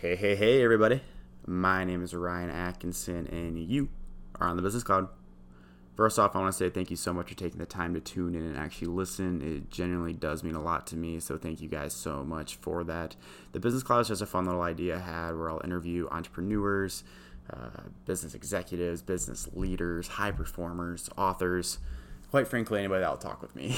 Hey, hey, hey, everybody. My name is Ryan Atkinson, and you are on the Business Cloud. First off, I want to say thank you so much for taking the time to tune in and actually listen. It genuinely does mean a lot to me, so thank you guys so much for that. The Business Cloud is just a fun little idea I had where I'll interview entrepreneurs, uh, business executives, business leaders, high performers, authors quite frankly, anybody that'll talk with me.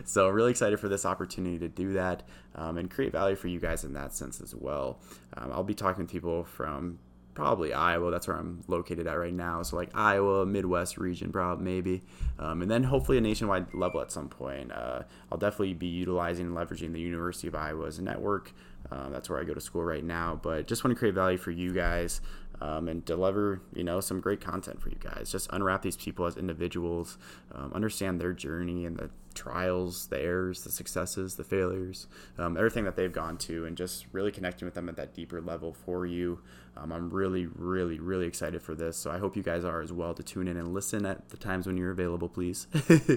so, really excited for this opportunity to do that um, and create value for you guys in that sense as well. Um, I'll be talking to people from probably Iowa. That's where I'm located at right now. So like Iowa, Midwest region, probably maybe, um, and then hopefully a nationwide level at some point. Uh, I'll definitely be utilizing and leveraging the University of Iowa as a network. Um, that's where I go to school right now. But just want to create value for you guys um, and deliver, you know, some great content for you guys. Just unwrap these people as individuals, um, understand their journey and the trials, the errors, the successes, the failures, um, everything that they've gone to, and just really connecting with them at that deeper level for you. Um, I'm really, really, really excited for this. So I hope you guys are as well to tune in and listen at the times when you're available, please.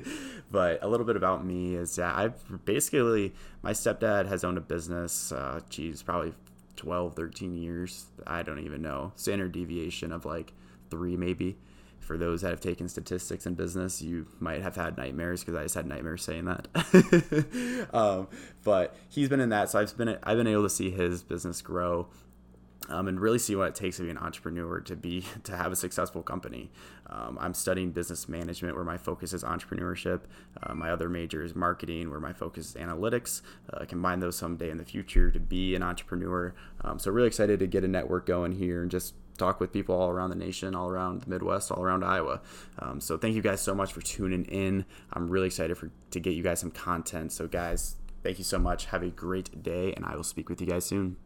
but a little bit about me is that I've basically, my stepdad has owned a business, uh, geez, probably 12, 13 years. I don't even know. Standard deviation of like three, maybe. For those that have taken statistics in business, you might have had nightmares because I just had nightmares saying that. um, but he's been in that, so I've been I've been able to see his business grow um, and really see what it takes to be an entrepreneur to be to have a successful company. Um, I'm studying business management, where my focus is entrepreneurship. Uh, my other major is marketing, where my focus is analytics. Uh, combine those someday in the future to be an entrepreneur. Um, so really excited to get a network going here and just talk with people all around the nation, all around the Midwest, all around Iowa. Um, so thank you guys so much for tuning in. I'm really excited for to get you guys some content. So guys, thank you so much. Have a great day, and I will speak with you guys soon.